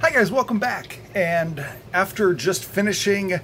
Hi, guys, welcome back. And after just finishing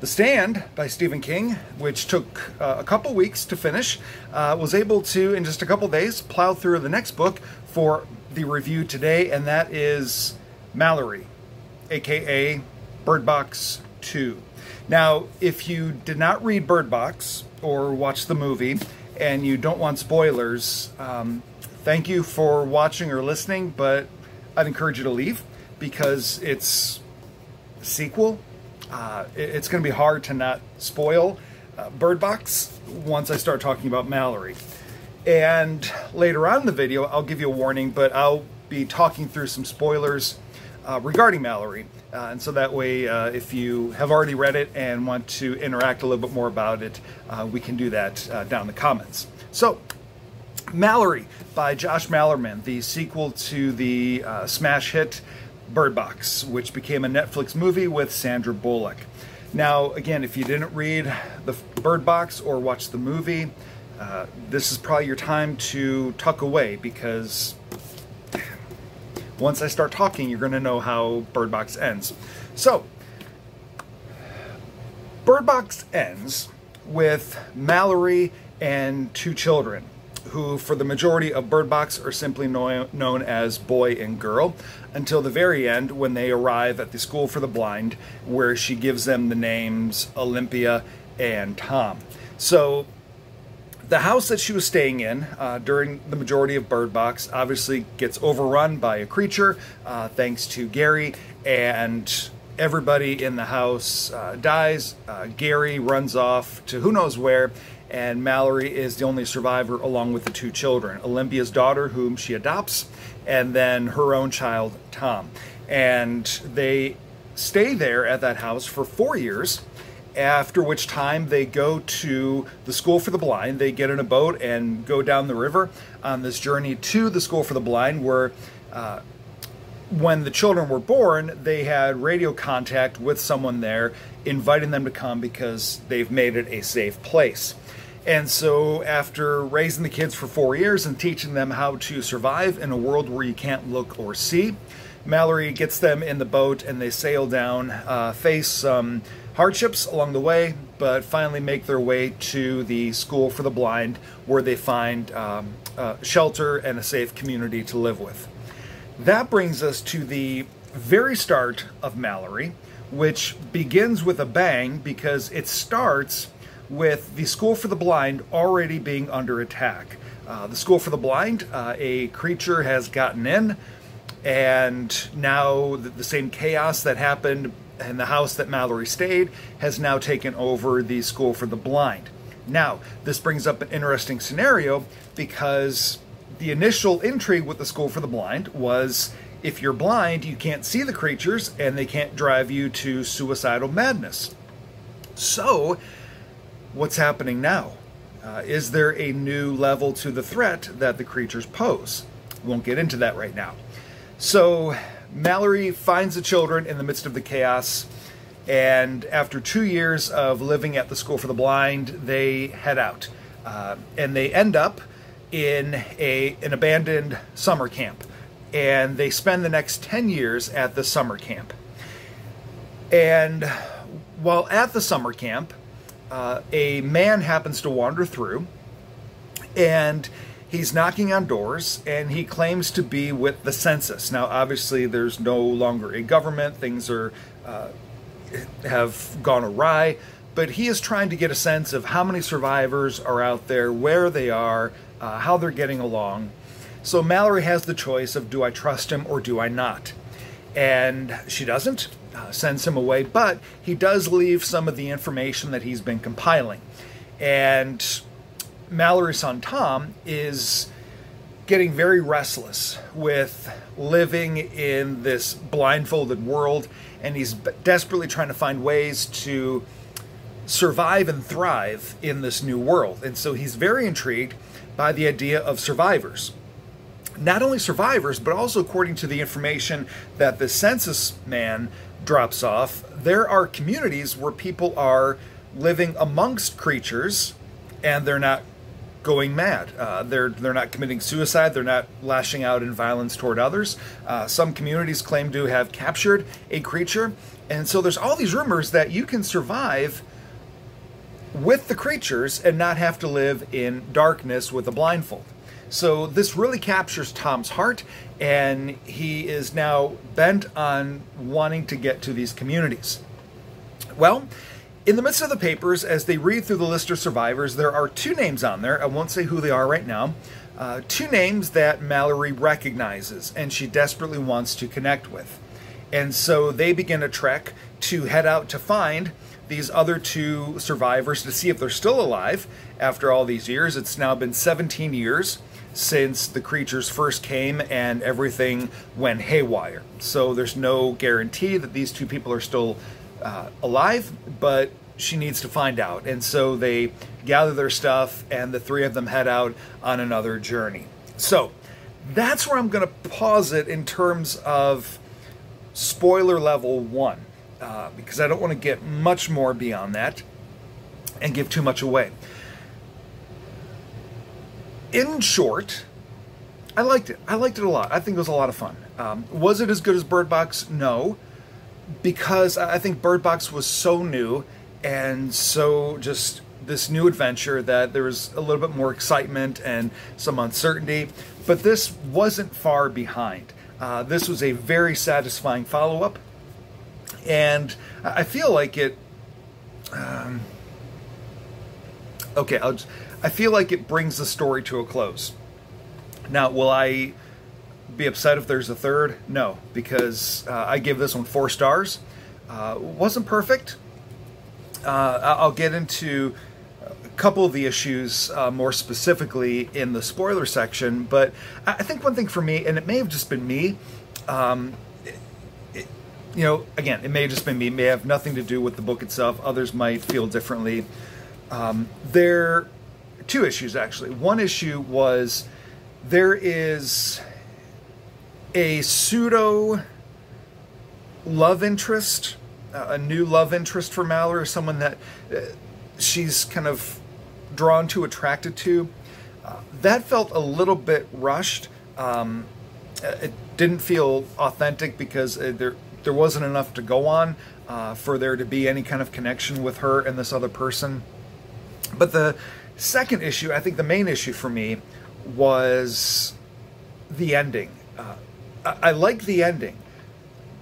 The Stand by Stephen King, which took uh, a couple weeks to finish, uh, was able to, in just a couple days, plow through the next book for the review today, and that is Malorie, aka Bird Box 2. Now, if you did not read Bird Box or watch the movie and you don't want spoilers, um, thank you for watching or listening, but I'd encourage you to leave because it's a sequel. Uh, it- it's going to be hard to not spoil uh, Bird Box once I start talking about Malorie. And later on in the video, I'll give you a warning, but I'll be talking through some spoilers uh, regarding Malorie. Uh, and so that way, uh, if you have already read it and want to interact a little bit more about it, uh, we can do that uh, down in the comments. So, Malorie by Josh Malerman, the sequel to the uh, smash hit Bird Box, which became a Netflix movie with Sandra Bullock. Now, again, if you didn't read the Bird Box or watch the movie, uh, this is probably your time to tuck away because once I start talking, you're going to know how Bird Box ends. So, Bird Box ends with Malorie and two children, who, for the majority of Bird Box, are simply know- known as boy and girl, until the very end when they arrive at the School for the Blind, where she gives them the names Olympia and Tom. So, the house that she was staying in uh, during the majority of Bird Box obviously gets overrun by a creature, uh, thanks to Gary, and everybody in the house uh, dies. Uh, Gary runs off to who knows where, and Malorie is the only survivor along with the two children Olympia's daughter, whom she adopts, and then her own child, Tom. And they stay there at that house for four years after which time they go to the school for the blind. They get in a boat and go down the river on this journey to the school for the blind, where uh, when the children were born, they had radio contact with someone there, inviting them to come because they've made it a safe place. And so, after raising the kids for four years and teaching them how to survive in a world where you can't look or see, Malorie gets them in the boat and they sail down, uh, face some hardships along the way, but finally make their way to the school for the blind where they find um, uh, shelter and a safe community to live with. That brings us to the very start of Malorie, which begins with a bang because it starts with the School for the Blind already being under attack. Uh, the School for the Blind, uh, a creature has gotten in, and now the, the same chaos that happened in the house that Malorie stayed has now taken over the School for the Blind. Now, this brings up an interesting scenario because the initial intrigue with the School for the Blind was if you're blind, you can't see the creatures and they can't drive you to suicidal madness. So, what's happening now? Uh, is there a new level to the threat that the creatures pose? Won't get into that right now. So, Malorie finds the children in the midst of the chaos, and after two years of living at the School for the Blind, they head out. Uh, and they end up in a, an abandoned summer camp. And they spend the next 10 years at the summer camp. And while at the summer camp, uh, a man happens to wander through, and he's knocking on doors, and he claims to be with the census. Now, obviously, there's no longer a government; things are uh, have gone awry. But he is trying to get a sense of how many survivors are out there, where they are, uh, how they're getting along. So Malorie has the choice of do I trust him or do I not? And she doesn't, uh, sends him away, but he does leave some of the information that he's been compiling. And Malorie's son Tom is getting very restless with living in this blindfolded world, and he's desperately trying to find ways to survive and thrive in this new world. And so he's very intrigued by the idea of survivors. Not only survivors, but also according to the information that the census man drops off, there are communities where people are living amongst creatures and they're not going mad. Uh, they're they're not committing suicide. They're not lashing out in violence toward others. Uh, some communities claim to have captured a creature, and so there's all these rumors that you can survive with the creatures and not have to live in darkness with a blindfold. So this really captures Tom's heart, and he is now bent on wanting to get to these communities. Well, in the midst of the papers, as they read through the list of survivors, there are two names on there. I won't say who they are right now. Uh, two names that Malorie recognizes and she desperately wants to connect with. And so they begin a trek to head out to find these other two survivors to see if they're still alive after all these years. It's now been 17 years since the creatures first came and everything went haywire. So there's no guarantee that these two people are still uh, alive, but she needs to find out. And so they gather their stuff and the three of them head out on another journey. So that's where I'm going to pause it in terms of spoiler level one, uh, because I don't want to get much more beyond that and give too much away in short, I liked it. I liked it a lot. I think it was a lot of fun. Um, was it as good as Bird Box? No, because I think Bird Box was so new and so just this new adventure that there was a little bit more excitement and some uncertainty. But this wasn't far behind. Uh, this was a very satisfying follow up, and I feel like it. Um, okay, I'll just, I feel like it brings the story to a close. Now, will I be upset if there's a third? No, because uh, I give this one four stars. Uh, wasn't perfect. Uh, I'll get into a couple of the issues uh, more specifically in the spoiler section, but I think one thing for me, and it may have just been me, um, you know, again, it may have just been me, it may have nothing to do with the book itself. Others might feel differently. Um, there two issues actually. One issue was there is a pseudo love interest, a new love interest for Malorie, someone that uh, she's kind of drawn to, attracted to. Uh, that felt a little bit rushed. Um, it didn't feel authentic because uh, there there wasn't enough to go on uh, for there to be any kind of connection with her and this other person. But the Second issue, I think the main issue for me was the ending. Uh, I, I like the ending,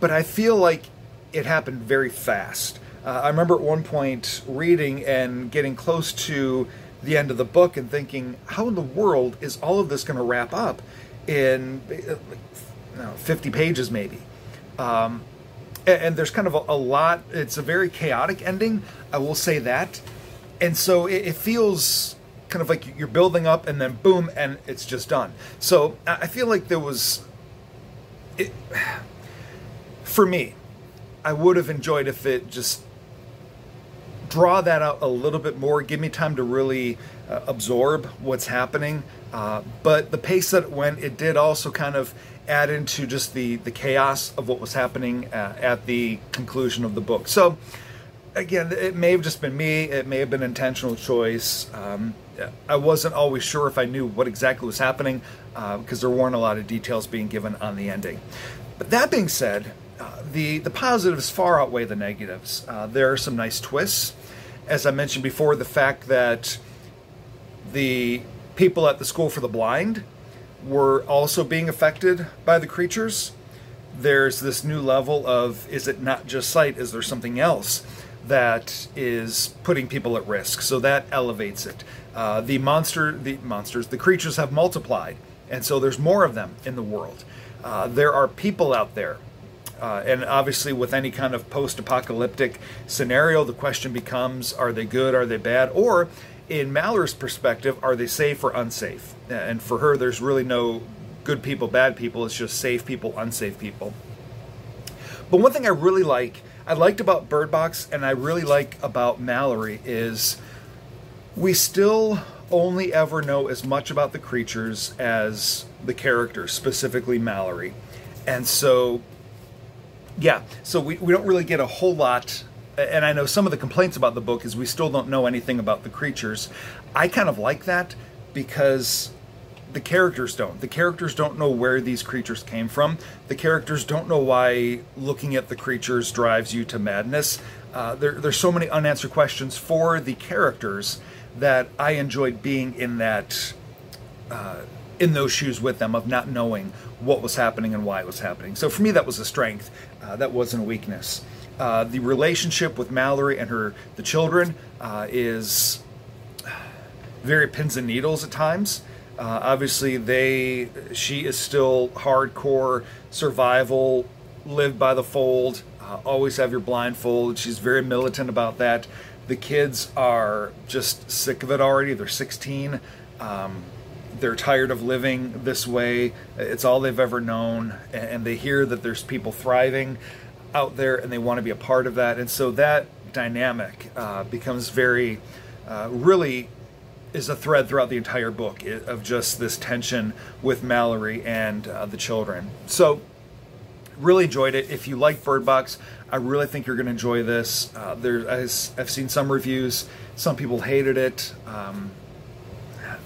but I feel like it happened very fast. Uh, I remember at one point reading and getting close to the end of the book and thinking, how in the world is all of this going to wrap up in uh, know, 50 pages maybe? Um, and, and, there's kind of a, a, lot, it's a very chaotic ending, I will say that. And so it, it feels kind of like you're building up and then boom and it's just done. So i feel like there was it, for me i would have enjoyed if it just draw that out a little bit more give me time to really uh, absorb what's happening uh, but the pace that it went it did also kind of add into just the the chaos of what was happening uh, at the conclusion of the book so again, it may have just been me. It may have been intentional choice. Um, I wasn't always sure if I knew what exactly was happening because uh, there weren't a lot of details being given on the ending. But that being said, uh, the the positives far outweigh the negatives. Uh, there are some nice twists, as I mentioned before. The fact that the people at the school for the blind were also being affected by the creatures. There's this new level of is it not just sight? Is there something else? that is putting people at risk. So that elevates it. Uh, the monster, the monsters, the creatures have multiplied, and so there's more of them in the world. Uh, there are people out there, uh, and obviously, with any kind of post-apocalyptic scenario, the question becomes: Are they good? Are they bad? Or, in Malorie's perspective, are they safe or unsafe? And for her, there's really no good people, bad people. It's just safe people, unsafe people. But one thing I really like I liked about Bird Box and I really like about Malorie is we still only ever know as much about the creatures as the characters, specifically Malorie. And so, yeah, so we, we don't really get a whole lot. And I know some of the complaints about the book is we still don't know anything about the creatures. I kind of like that because the characters don't. The characters don't know where these creatures came from. The characters don't know why looking at the creatures drives you to madness. Uh, there, there's so many unanswered questions for the characters that I enjoyed being in that uh, in those shoes with them of not knowing what was happening and why it was happening. So for me, that was a strength. Uh, that wasn't a weakness. Uh, the relationship with Malorie and her the children uh, is very pins and needles at times. Uh, obviously, they she is still hardcore survival, live by the fold, uh, always have your blindfold. She's very militant about that. The kids are just sick of it already. They're 16. Um, they're tired of living this way. It's all they've ever known, and they hear that there's people thriving out there, and they want to be a part of that. And so that dynamic uh, becomes very, uh, really is a thread throughout the entire book of just this tension with Malorie and uh, the children. So, really enjoyed it. If you like Bird Box, I really think you're going to enjoy this. Uh, there, I've seen some reviews. Some people hated it. Um,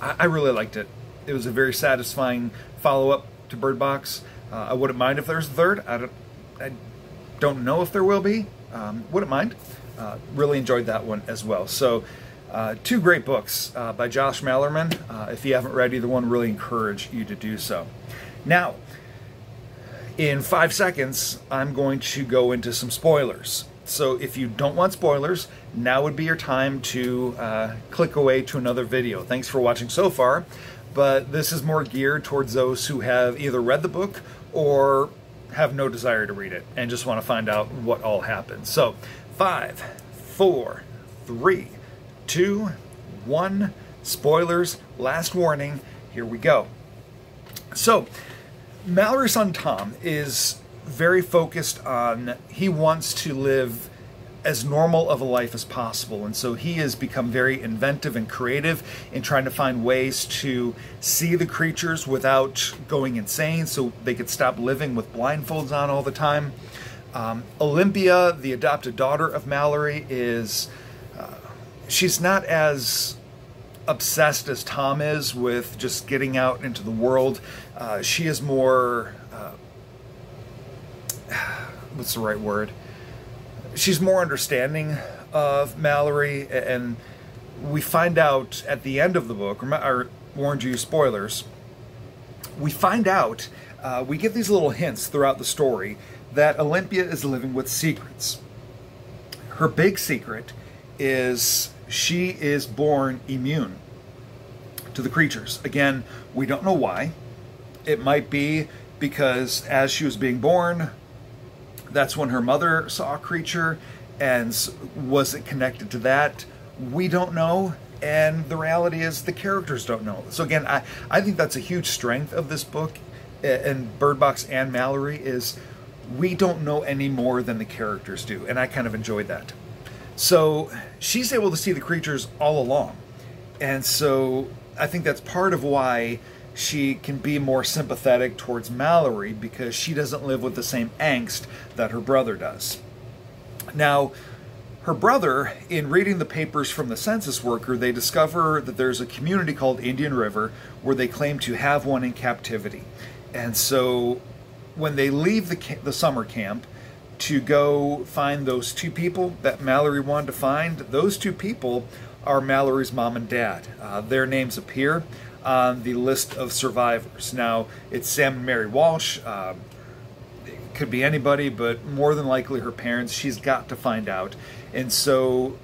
I, I, really liked it. It was a very satisfying follow up to Bird Box. Uh, I wouldn't mind if there's a third. I don't, I don't know if there will be. Um, wouldn't mind. Uh, really enjoyed that one as well. So uh, two great books uh, by Josh Malerman. Uh, if you haven't read either one, really encourage you to do so. Now, in five seconds, I'm going to go into some spoilers. So if you don't want spoilers, now would be your time to uh, click away to another video. Thanks for watching so far, but this is more geared towards those who have either read the book or have no desire to read it and just want to find out what all happened. So, five, four, three, two, one. Spoilers, last warning. Here we go. So, Malorie's son Tom is very focused on, he wants to live as normal of a life as possible. And so he has become very inventive and creative in trying to find ways to see the creatures without going insane so they could stop living with blindfolds on all the time. Um, Olympia, the adopted daughter of Malorie, is she's not as obsessed as Tom is with just getting out into the world. Uh, she is more. Uh, what's the right word? She's more understanding of Malorie, and we find out at the end of the book. I warned you, spoilers. We find out. Uh, we get these little hints throughout the story that Olympia is living with secrets. Her big secret is she is born immune to the creatures. Again, we don't know why. It might be because as she was being born, that's when her mother saw a creature, and was it connected to that? We don't know. And the reality is, the characters don't know. So again, I, I think that's a huge strength of this book, and Bird Box and Malorie is we don't know any more than the characters do, and I kind of enjoyed that. So she's able to see the creatures all along. And so I think that's part of why she can be more sympathetic towards Malorie because she doesn't live with the same angst that her brother does. Now, her brother, in reading the papers from the census worker, they discover that there's a community called Indian River where they claim to have one in captivity. And so when they leave the, the summer camp, to go find those two people that Malorie wanted to find. Those two people are Malorie's mom and dad. Uh, their names appear on the list of survivors. Now, it's Sam and Mary Walsh. Uh, it could be anybody, but more than likely her parents. She's got to find out. And so,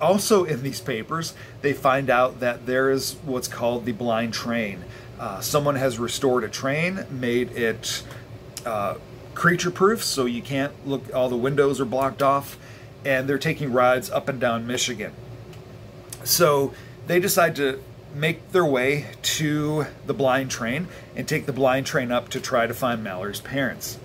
also in these papers, they find out that there is what's called the blind train. Uh, someone has restored a train, made it uh, creature proof, so you can't look, all the windows are blocked off, and they're taking rides up and down Michigan. So they decide to make their way to the blind train and take the blind train up to try to find Malorie's parents.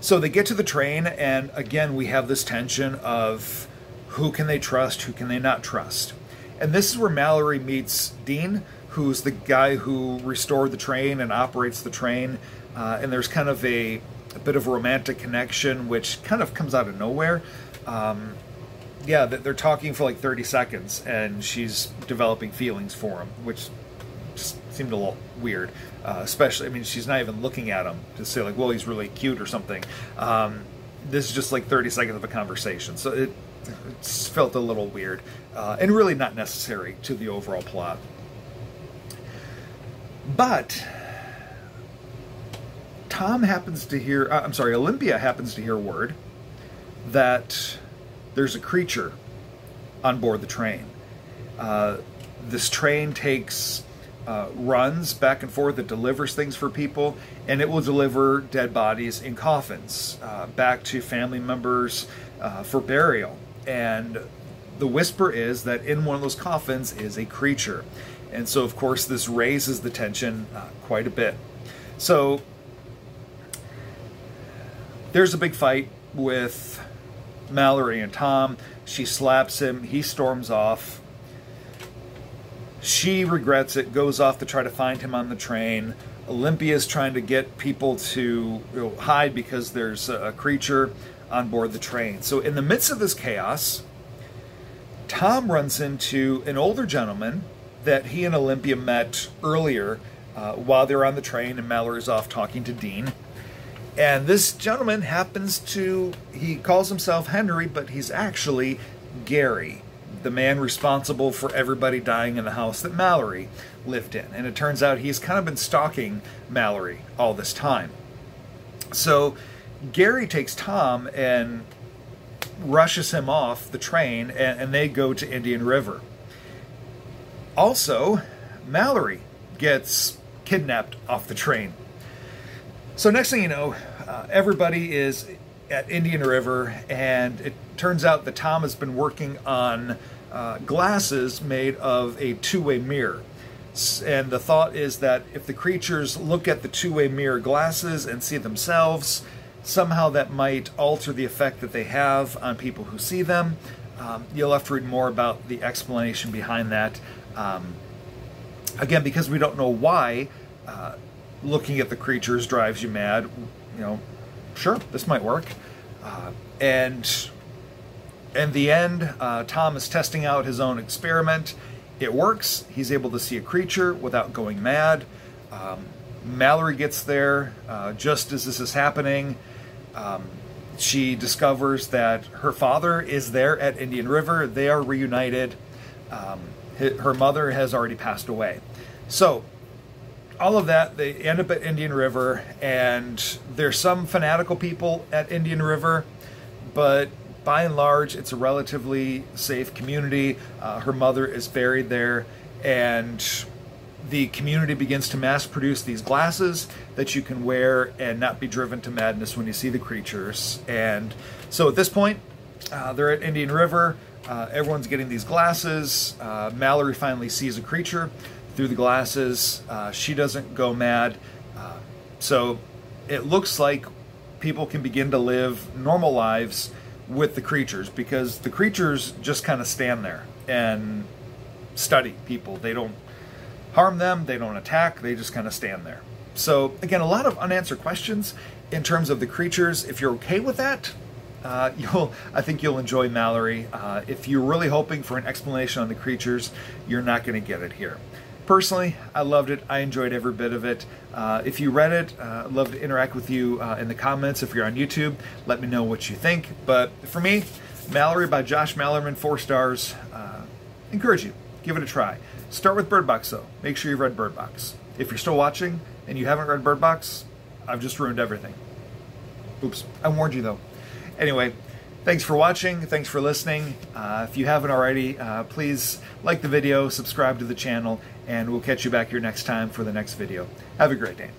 So they get to the train, and again, we have this tension of who can they trust, who can they not trust. And this is where Malorie meets Dean, who's the guy who restored the train and operates the train. Uh, and there's kind of a a bit of a romantic connection, which kind of comes out of nowhere. Um, yeah, they're talking for like 30 seconds, and she's developing feelings for him, which seemed a little weird. Uh, especially, I mean, she's not even looking at him to say like, "Well, he's really cute" or something. Um, this is just like 30 seconds of a conversation, so it, it felt a little weird uh, and really not necessary to the overall plot. But Tom happens to hear, uh, I'm sorry, Olympia happens to hear word that there's a creature on board the train. Uh, this train takes uh, runs back and forth. It delivers things for people, and it will deliver dead bodies in coffins uh, back to family members uh, for burial. And the whisper is that in one of those coffins is a creature. And so, of course, this raises the tension uh, quite a bit. So, there's a big fight with Malorie and Tom. She slaps him. He storms off. She regrets it, goes off to try to find him on the train. Olympia's trying to get people to you know, hide because there's a creature on board the train. So, in the midst of this chaos, Tom runs into an older gentleman that he and Olympia met earlier uh, while they're on the train, and Malorie's off talking to Dean. And this gentleman happens to, he calls himself Henry, but he's actually Gary, the man responsible for everybody dying in the house that Malorie lived in. And it turns out he's kind of been stalking Malorie all this time. So Gary takes Tom and rushes him off the train, and, and they go to Indian River. Also, Malorie gets kidnapped off the train. So next thing you know, uh, everybody is at Indian River, and it turns out that Tom has been working on uh, glasses made of a two-way mirror. And the thought is that if the creatures look at the two-way mirror glasses and see themselves, somehow that might alter the effect that they have on people who see them. Um, you'll have to read more about the explanation behind that. Um, again, because we don't know why. Uh, looking at the creatures drives you mad, you know, sure, this might work. Uh, and in the end, uh, Tom is testing out his own experiment. It works. He's able to see a creature without going mad. Um, Malorie gets there uh, just as this is happening. Um, she discovers that her father is there at Indian River. They are reunited. Um, her mother has already passed away. So all of that, they end up at Indian River, and there's some fanatical people at Indian River, but by and large, it's a relatively safe community. Uh, her mother is buried there, and the community begins to mass produce these glasses that you can wear and not be driven to madness when you see the creatures. And so at this point, uh, they're at Indian River. Uh, everyone's getting these glasses. Uh, Malorie finally sees a creature through the glasses. Uh, she doesn't go mad. Uh, so it looks like people can begin to live normal lives with the creatures because the creatures just kind of stand there and study people. They don't harm them, they don't attack, they just kind of stand there. So, again, a lot of unanswered questions in terms of the creatures. If you're okay with that, uh, you'll I think you'll enjoy Malorie. Uh, if you're really hoping for an explanation on the creatures, you're not going to get it here. Personally, I loved it. I enjoyed every bit of it. Uh, if you read it, uh, love to interact with you uh, in the comments. If you're on YouTube, let me know what you think. But for me, Malorie by Josh Malerman, four stars. Uh, encourage you, give it a try. Start with Bird Box though. Make sure you've read Bird Box. If you're still watching and you haven't read Bird Box, I've just ruined everything. Oops, I warned you though. Anyway, Thanks for watching. Thanks for listening. Uh, if you haven't already, uh, please like the video, subscribe to the channel, and we'll catch you back here next time for the next video. Have a great day.